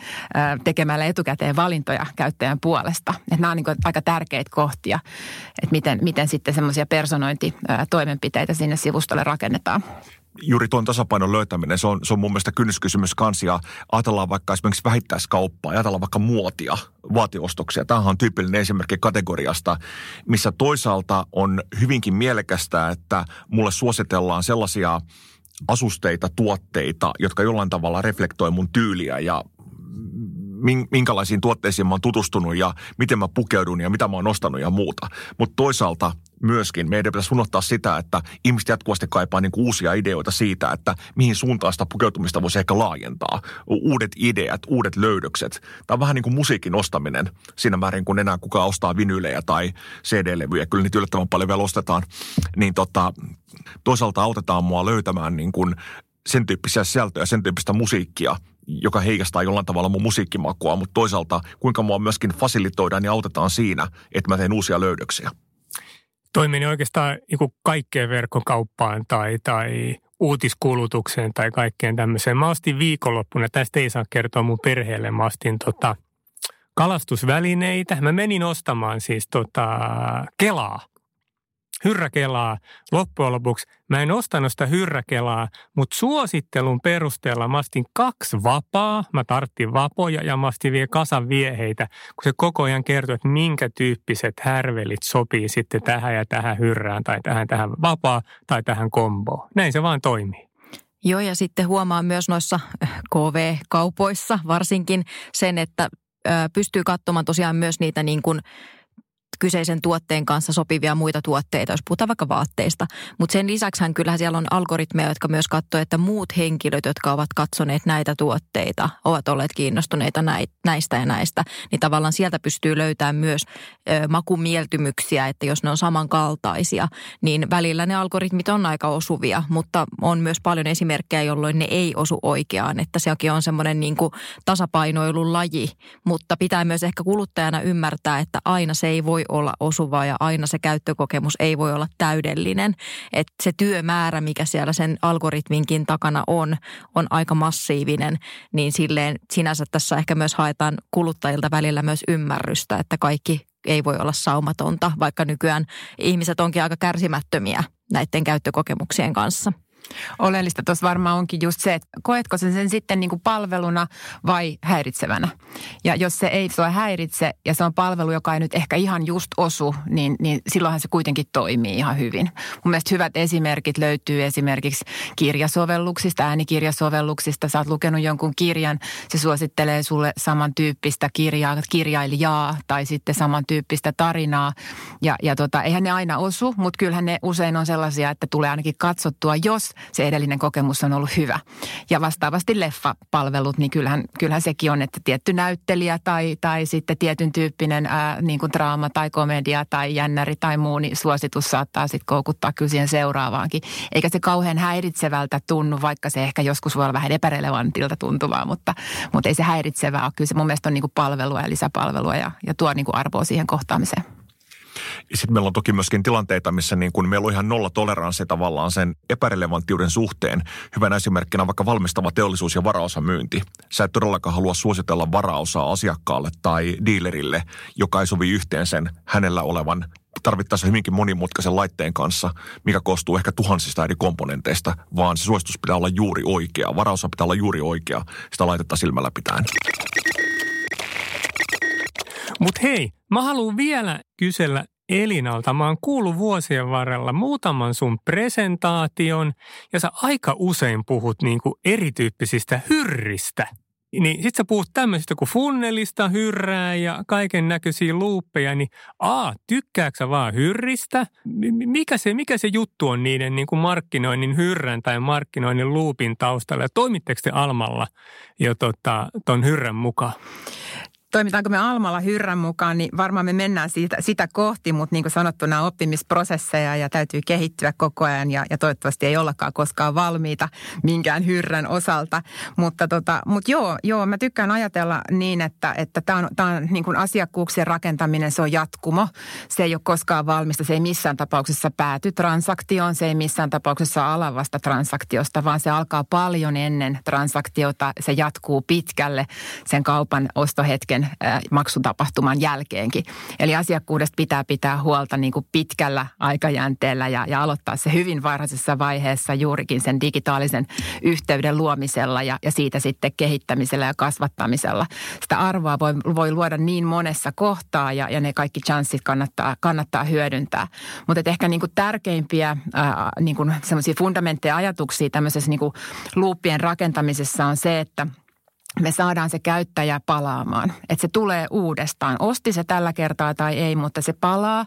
tekemällä etukäteen valintoja käyttäjän puolesta. Että nämä on niin kuin aika tärkeitä kohtia, että miten, miten sitten semmoisia personointitoimenpiteitä sinne sivustolle rakennetaan juuri tuon tasapainon löytäminen, se on, se on mun mielestä kynnyskysymys kansia. Ajatellaan vaikka esimerkiksi vähittäiskauppaa, ajatellaan vaikka muotia, vaatiostoksia. Tämähän on tyypillinen esimerkki kategoriasta, missä toisaalta on hyvinkin mielekästä, että mulle suositellaan sellaisia asusteita, tuotteita, jotka jollain tavalla reflektoi mun tyyliä ja minkälaisiin tuotteisiin mä oon tutustunut ja miten mä pukeudun ja mitä mä oon ostanut ja muuta. Mutta toisaalta myöskin meidän pitäisi unohtaa sitä, että ihmiset jatkuvasti kaipaa niin kuin uusia ideoita siitä, että mihin suuntaan sitä pukeutumista voisi ehkä laajentaa. Uudet ideat, uudet löydökset. Tämä on vähän niin kuin musiikin ostaminen siinä määrin, kun enää kukaan ostaa vinylejä tai CD-levyjä. Kyllä niitä yllättävän paljon vielä ostetaan. Niin tota, toisaalta autetaan mua löytämään niin kuin sen tyyppisiä sisältöjä, sen tyyppistä musiikkia, joka heijastaa jollain tavalla mun musiikkimakua, mutta toisaalta kuinka mua myöskin fasilitoidaan ja autetaan siinä, että mä teen uusia löydöksiä. Toimin oikeastaan niin kaikkeen verkkokauppaan tai, tai uutiskulutukseen tai kaikkeen tämmöiseen. Mä ostin viikonloppuna, tästä ei saa kertoa mun perheelle, mä ostin tota, kalastusvälineitä. Mä menin ostamaan siis tota, Kelaa hyrräkelaa. Loppujen lopuksi mä en ostanut sitä hyrräkelaa, mutta suosittelun perusteella mä astin kaksi vapaa. Mä tarttin vapoja ja mä astin vielä kasan vieheitä, kun se koko ajan kertoo, että minkä tyyppiset härvelit sopii sitten tähän ja tähän hyrrään tai tähän tähän vapaa tai tähän komboon. Näin se vaan toimii. Joo, ja sitten huomaa myös noissa KV-kaupoissa varsinkin sen, että pystyy katsomaan tosiaan myös niitä niin kuin – kyseisen tuotteen kanssa sopivia muita tuotteita, jos puhutaan vaikka vaatteista. Mutta sen lisäksi kyllä siellä on algoritmeja, jotka myös katsoo, että muut henkilöt, jotka ovat katsoneet näitä tuotteita, ovat olleet kiinnostuneita näistä ja näistä. Niin tavallaan sieltä pystyy löytämään myös ö, makumieltymyksiä, että jos ne on samankaltaisia, niin välillä ne algoritmit on aika osuvia, mutta on myös paljon esimerkkejä, jolloin ne ei osu oikeaan, että sekin on semmoinen niin tasapainoilun laji, mutta pitää myös ehkä kuluttajana ymmärtää, että aina se ei voi olla osuva ja aina se käyttökokemus ei voi olla täydellinen. Että se työmäärä, mikä siellä sen algoritminkin takana on, on aika massiivinen, niin silleen sinänsä tässä ehkä myös haetaan kuluttajilta välillä myös ymmärrystä, että kaikki ei voi olla saumatonta, vaikka nykyään ihmiset onkin aika kärsimättömiä näiden käyttökokemuksien kanssa. Oleellista tuossa varmaan onkin just se, että koetko sen, sen sitten niin kuin palveluna vai häiritsevänä. Ja jos se ei sua häiritse ja se on palvelu, joka ei nyt ehkä ihan just osu, niin, niin silloinhan se kuitenkin toimii ihan hyvin. Mun mielestä hyvät esimerkit löytyy esimerkiksi kirjasovelluksista, äänikirjasovelluksista. Sä oot lukenut jonkun kirjan, se suosittelee sulle samantyyppistä kirjaa, kirjailijaa tai sitten samantyyppistä tarinaa. Ja, ja tota, eihän ne aina osu, mutta kyllähän ne usein on sellaisia, että tulee ainakin katsottua, jos se edellinen kokemus on ollut hyvä. Ja vastaavasti leffapalvelut, niin kyllähän, kyllähän sekin on, että tietty näyttelijä tai, tai sitten tietyn tyyppinen ää, niin kuin draama tai komedia tai jännäri tai muu, niin suositus saattaa sitten koukuttaa kyllä siihen seuraavaankin. Eikä se kauhean häiritsevältä tunnu, vaikka se ehkä joskus voi olla vähän epärelevantilta tuntuvaa, mutta, mutta ei se häiritsevää ole. Kyllä se mun mielestä on niin kuin palvelua ja lisäpalvelua ja, ja tuo niin kuin arvoa siihen kohtaamiseen. Sitten meillä on toki myöskin tilanteita, missä niin kuin meillä on ihan nolla toleranssi tavallaan sen epärelevanttiuden suhteen. Hyvänä esimerkkinä vaikka valmistava teollisuus ja varaosamyynti. Sä et todellakaan halua suositella varaosaa asiakkaalle tai dealerille, joka ei sovi yhteen sen hänellä olevan tarvittaessa hyvinkin monimutkaisen laitteen kanssa, mikä koostuu ehkä tuhansista eri komponenteista, vaan se suositus pitää olla juuri oikea. Varaosa pitää olla juuri oikea, sitä laitetta silmällä pitäen. Mutta hei, mä haluan vielä kysellä Elinalta. Mä oon kuullut vuosien varrella muutaman sun presentaation ja sä aika usein puhut niinku erityyppisistä hyrristä. Niin sit sä puhut tämmöisistä kuin funnelista, hyrrää ja kaiken näköisiä luuppeja, niin a, tykkääksä sä vaan hyrristä? Mikä se, mikä se juttu on niiden niin kuin markkinoinnin hyrrän tai markkinoinnin luupin taustalla? Ja toimitteko te Almalla jo tota, ton hyrrän mukaan? Toimitaanko me Almalla hyrrän mukaan, niin varmaan me mennään siitä, sitä kohti, mutta niin kuin sanottu, nämä oppimisprosesseja ja täytyy kehittyä koko ajan ja, ja toivottavasti ei ollakaan koskaan valmiita minkään hyrrän osalta. Mutta, tota, mutta joo, joo, mä tykkään ajatella niin, että, että tämä on, tää on niin kuin asiakkuuksien rakentaminen, se on jatkumo. Se ei ole koskaan valmista, se ei missään tapauksessa pääty transaktioon, se ei missään tapauksessa ala vasta transaktiosta, vaan se alkaa paljon ennen transaktiota, se jatkuu pitkälle sen kaupan ostohetken maksutapahtuman jälkeenkin. Eli asiakkuudesta pitää pitää huolta niin kuin pitkällä aikajänteellä ja, ja aloittaa se hyvin varhaisessa vaiheessa juurikin sen digitaalisen yhteyden luomisella ja, ja siitä sitten kehittämisellä ja kasvattamisella. Sitä arvoa voi, voi luoda niin monessa kohtaa ja, ja ne kaikki chanssit kannattaa, kannattaa hyödyntää. Mutta ehkä niin kuin tärkeimpiä niin kuin semmoisia fundamentteja ajatuksia tämmöisessä niin kuin loopien rakentamisessa on se, että – me saadaan se käyttäjä palaamaan. Että se tulee uudestaan. Osti se tällä kertaa tai ei, mutta se palaa.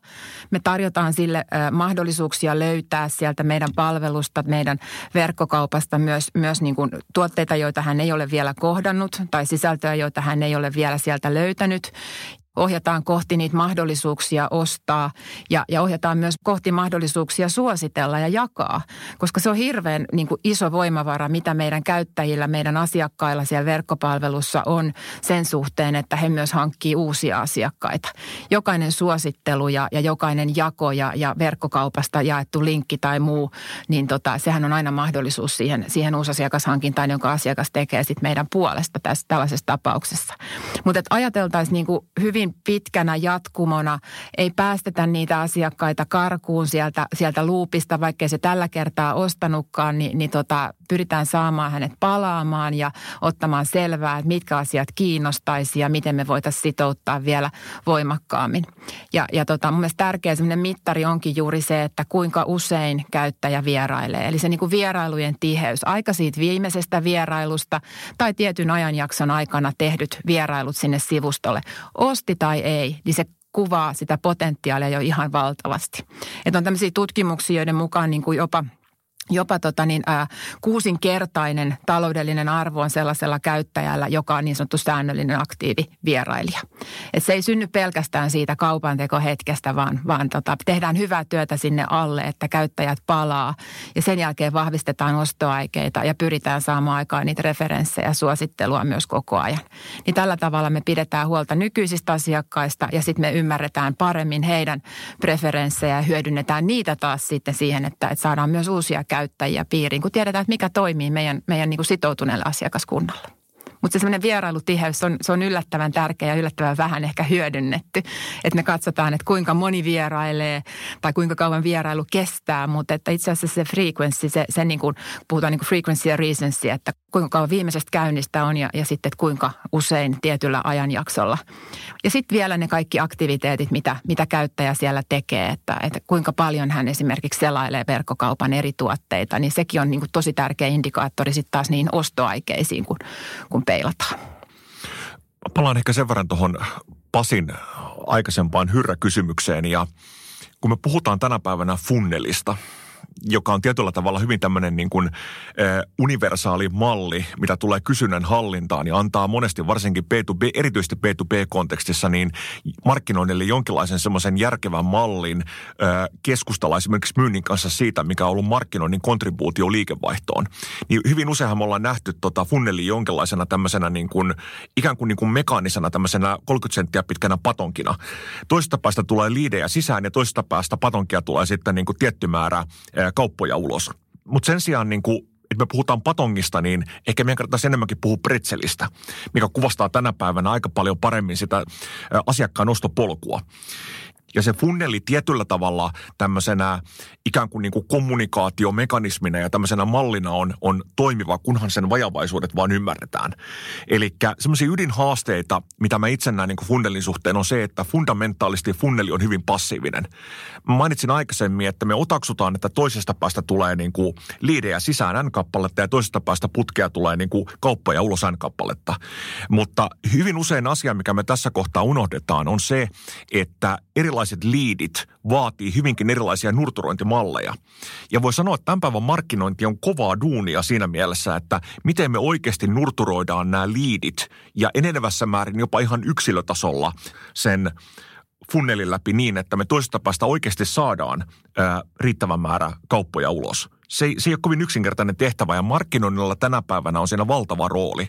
Me tarjotaan sille mahdollisuuksia löytää sieltä meidän palvelusta, meidän verkkokaupasta myös, myös niin kuin tuotteita, joita hän ei ole vielä kohdannut tai sisältöä, joita hän ei ole vielä sieltä löytänyt ohjataan kohti niitä mahdollisuuksia ostaa ja, ja ohjataan myös kohti mahdollisuuksia suositella ja jakaa, koska se on hirveän niin kuin iso voimavara, mitä meidän käyttäjillä, meidän asiakkailla siellä verkkopalvelussa on sen suhteen, että he myös hankkii uusia asiakkaita. Jokainen suosittelu ja, ja jokainen jako ja, ja verkkokaupasta jaettu linkki tai muu, niin tota, sehän on aina mahdollisuus siihen, siihen uusasiakashankintaan, jonka asiakas tekee sitten meidän puolesta tässä tällaisessa tapauksessa. Mutta ajateltaisiin niin hyvin hyvin pitkänä jatkumona. Ei päästetä niitä asiakkaita karkuun sieltä, sieltä luupista, vaikkei se tällä kertaa ostanutkaan, niin, niin tota, pyritään saamaan hänet palaamaan ja ottamaan selvää, että mitkä asiat kiinnostaisi ja miten me voitaisiin sitouttaa vielä voimakkaammin. Ja, ja tota, mun mielestä tärkeä mittari onkin juuri se, että kuinka usein käyttäjä vierailee. Eli se niin kuin vierailujen tiheys, aika siitä viimeisestä vierailusta tai tietyn ajanjakson aikana tehdyt vierailut sinne sivustolle. Osti tai ei, niin se kuvaa sitä potentiaalia jo ihan valtavasti. Että on tämmöisiä tutkimuksia, joiden mukaan niin kuin jopa – jopa tota niin, ää, kuusinkertainen taloudellinen arvo on sellaisella käyttäjällä, joka on niin sanottu säännöllinen aktiivi vierailija. Et se ei synny pelkästään siitä kaupantekohetkestä, vaan, vaan tota, tehdään hyvää työtä sinne alle, että käyttäjät palaa ja sen jälkeen vahvistetaan ostoaikeita ja pyritään saamaan aikaan niitä referenssejä ja suosittelua myös koko ajan. Niin tällä tavalla me pidetään huolta nykyisistä asiakkaista ja sitten me ymmärretään paremmin heidän preferenssejä ja hyödynnetään niitä taas sitten siihen, että, että saadaan myös uusia käyttäjiä piiriin, kun tiedetään, että mikä toimii meidän, meidän niin kuin sitoutuneelle asiakaskunnalle. Mutta se semmoinen vierailutiheys on, se on yllättävän tärkeä ja yllättävän vähän ehkä hyödynnetty. Että me katsotaan, että kuinka moni vierailee tai kuinka kauan vierailu kestää. Mutta että itse asiassa se frequency, se, se niin kuin, puhutaan niin kuin frequency ja recency, että kuinka kauan viimeisestä käynnistä on ja, ja sitten että kuinka usein tietyllä ajanjaksolla. Ja sitten vielä ne kaikki aktiviteetit, mitä, mitä käyttäjä siellä tekee, että, että kuinka paljon hän esimerkiksi selailee verkkokaupan eri tuotteita, niin sekin on niin kuin tosi tärkeä indikaattori sitten taas niin ostoaikeisiin, kun, kun peilataan. Palaan ehkä sen verran tuohon Pasin aikaisempaan hyrräkysymykseen ja kun me puhutaan tänä päivänä funnelista – joka on tietyllä tavalla hyvin tämmöinen niin kuin, äh, universaali malli, mitä tulee kysynnän hallintaan ja antaa monesti varsinkin B2B, erityisesti B2B-kontekstissa, niin markkinoinnille jonkinlaisen semmoisen järkevän mallin äh, keskustella esimerkiksi myynnin kanssa siitä, mikä on ollut markkinoinnin kontribuutio liikevaihtoon. Niin hyvin useinhan me ollaan nähty tota funneli jonkinlaisena tämmöisenä niin kuin, ikään kuin, niin kuin mekaanisena tämmöisenä 30 senttiä pitkänä patonkina. Toisesta päästä tulee liidejä sisään ja toisesta päästä patonkia tulee sitten niin kuin tietty määrä kauppoja ulos. Mutta sen sijaan niin kuin että me puhutaan patongista, niin ehkä meidän kannattaisi enemmänkin puhua pretzelistä, mikä kuvastaa tänä päivänä aika paljon paremmin sitä asiakkaan ostopolkua. Ja se funneli tietyllä tavalla tämmöisenä ikään kuin, niin kuin kommunikaatiomekanismina ja tämmöisenä mallina on, on toimiva, kunhan sen vajavaisuudet vaan ymmärretään. Eli semmoisia ydinhaasteita, mitä mä itse näen niin kuin funnelin suhteen, on se, että fundamentaalisti funneli on hyvin passiivinen. Mä mainitsin aikaisemmin, että me otaksutaan, että toisesta päästä tulee niin kuin liidejä sisään N-kappaletta ja toisesta päästä putkea tulee niin kuin kauppoja ulos N-kappaletta. Mutta hyvin usein asia, mikä me tässä kohtaa unohdetaan, on se, että erilaisia erilaiset liidit vaatii hyvinkin erilaisia nurturointimalleja. Ja voi sanoa, että tämän päivän markkinointi on kovaa duunia siinä mielessä, että miten me oikeasti nurturoidaan nämä liidit ja enenevässä määrin jopa ihan yksilötasolla sen funnelin läpi niin, että me toisesta päästä oikeasti saadaan ää, riittävän määrä kauppoja ulos. Se, se ei ole kovin yksinkertainen tehtävä ja markkinoinnilla tänä päivänä on siinä valtava rooli.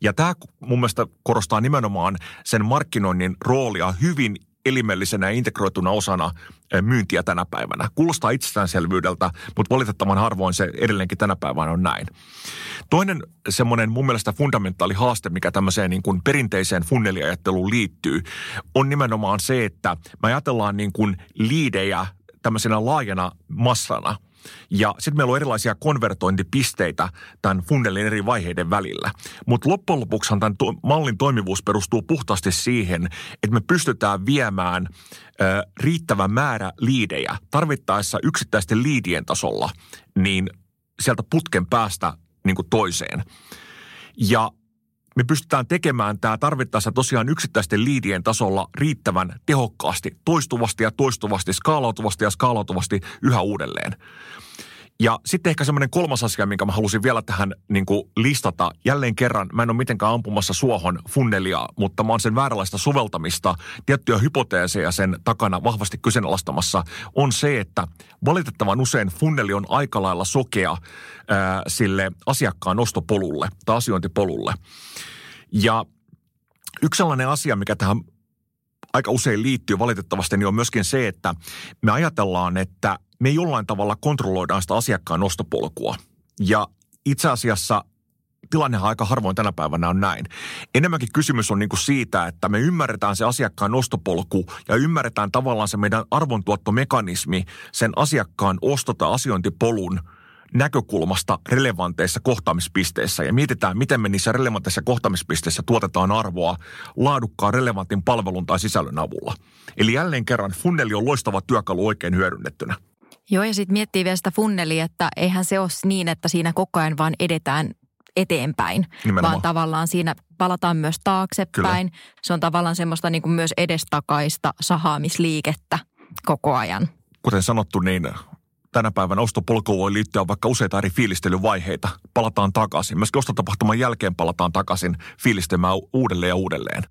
Ja tämä mun mielestä korostaa nimenomaan sen markkinoinnin roolia hyvin elimellisenä ja integroituna osana myyntiä tänä päivänä. Kuulostaa itsestäänselvyydeltä, mutta valitettavan harvoin se edelleenkin tänä päivänä on näin. Toinen semmoinen mun mielestä fundamentaali haaste, mikä tämmöiseen niin kuin perinteiseen funneliajatteluun liittyy, on nimenomaan se, että me ajatellaan niin kuin liidejä tämmöisenä laajana massana – ja sitten meillä on erilaisia konvertointipisteitä tämän funnelin eri vaiheiden välillä. Mutta loppujen lopuksi tämän to- mallin toimivuus perustuu puhtaasti siihen, että me pystytään viemään ö, riittävä määrä liidejä tarvittaessa yksittäisten liidien tasolla, niin sieltä putken päästä niin kuin toiseen. Ja me pystytään tekemään tämä tarvittaessa tosiaan yksittäisten liidien tasolla riittävän tehokkaasti, toistuvasti ja toistuvasti, skaalautuvasti ja skaalautuvasti yhä uudelleen. Ja sitten ehkä semmoinen kolmas asia, minkä mä halusin vielä tähän niin kuin listata. Jälleen kerran, mä en ole mitenkään ampumassa suohon funnelia, mutta mä oon sen vääränlaista soveltamista, tiettyjä hypoteeseja sen takana vahvasti kyseenalaistamassa, on se, että valitettavan usein funneli on aika lailla sokea ää, sille asiakkaan ostopolulle tai asiointipolulle. Ja yksi sellainen asia, mikä tähän aika usein liittyy valitettavasti, niin on myöskin se, että me ajatellaan, että me jollain tavalla kontrolloidaan sitä asiakkaan ostopolkua. Ja itse asiassa tilannehan aika harvoin tänä päivänä on näin. Enemmänkin kysymys on niin kuin siitä, että me ymmärretään se asiakkaan ostopolku ja ymmärretään tavallaan se meidän arvontuottomekanismi sen asiakkaan osto- tai asiointipolun – näkökulmasta relevanteissa kohtaamispisteissä ja mietitään, miten me niissä relevanteissa kohtaamispisteissä tuotetaan arvoa laadukkaan relevantin palvelun tai sisällön avulla. Eli jälleen kerran funneli on loistava työkalu oikein hyödynnettynä. Joo, ja sitten miettii vielä sitä funnelia, että eihän se ole niin, että siinä koko ajan vaan edetään eteenpäin, Nimenomaan. vaan tavallaan siinä palataan myös taaksepäin. Kyllä. Se on tavallaan semmoista niin kuin myös edestakaista sahaamisliikettä koko ajan. Kuten sanottu, niin tänä päivänä ostopolkuun voi liittyä vaikka useita eri fiilistelyvaiheita. Palataan takaisin. Myös ostotapahtuman jälkeen palataan takaisin fiilistämään uudelleen ja uudelleen.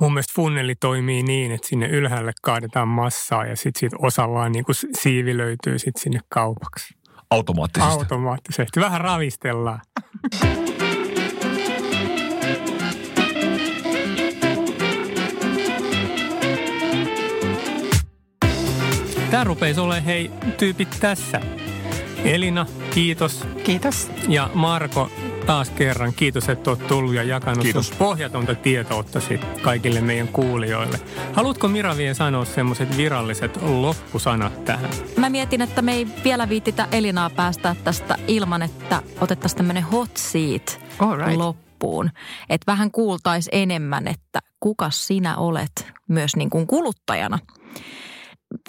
Mun mielestä funneli toimii niin, että sinne ylhäälle kaadetaan massaa ja sitten sit osa vaan niin kuin siivilöityy sit sinne kaupaksi. Automaattisesti. Automaattisesti. Vähän ravistellaan. (laughs) Tämä rupeisi olemaan hei tyypit tässä. Elina, kiitos. Kiitos. Ja Marko, taas kerran kiitos, että olet tullut ja jakanut kiitos. pohjatonta tietouttasi kaikille meidän kuulijoille. Haluatko Mira vielä sanoa semmoiset viralliset loppusanat tähän? Mä mietin, että me ei vielä viititä Elinaa päästä tästä ilman, että otettaisiin tämmöinen hot seat right. loppuun. Että vähän kuultaisi enemmän, että kuka sinä olet myös niin kuin kuluttajana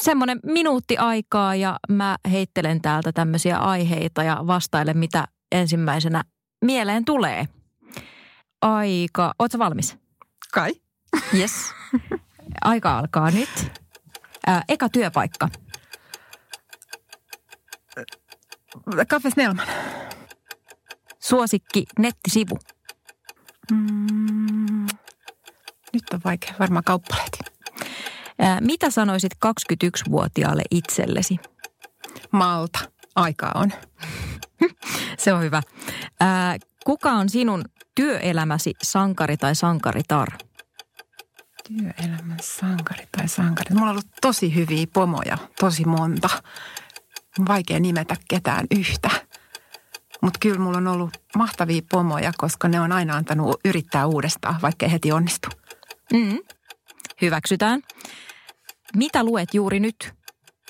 semmoinen minuutti aikaa ja mä heittelen täältä tämmöisiä aiheita ja vastailen, mitä ensimmäisenä mieleen tulee. Aika, ootko valmis? Kai. Yes. Aika alkaa nyt. Ää, eka työpaikka. Cafe Snellman. Suosikki nettisivu. Mm, nyt on vaikea, varmaan kauppalehti. Mitä sanoisit 21-vuotiaalle itsellesi? Malta. Aikaa on. (laughs) Se on hyvä. kuka on sinun työelämäsi sankari tai sankaritar? Työelämän sankari tai sankari. Mulla on ollut tosi hyviä pomoja, tosi monta. Vaikea nimetä ketään yhtä. Mutta kyllä mulla on ollut mahtavia pomoja, koska ne on aina antanut yrittää uudestaan, vaikka ei heti onnistu. Mm, hyväksytään. Mitä luet juuri nyt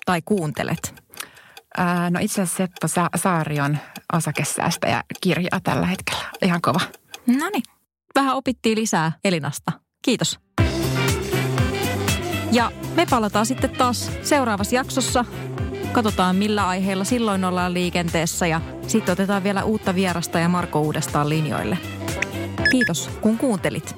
tai kuuntelet? Ää, no itse asiassa Seppo Sa- Saari on osakesäästäjä kirjaa tällä hetkellä. Ihan kova. No niin. Vähän opittiin lisää Elinasta. Kiitos. Ja me palataan sitten taas seuraavassa jaksossa. Katsotaan millä aiheella silloin ollaan liikenteessä ja sitten otetaan vielä uutta vierasta ja Marko uudestaan linjoille. Kiitos kun kuuntelit.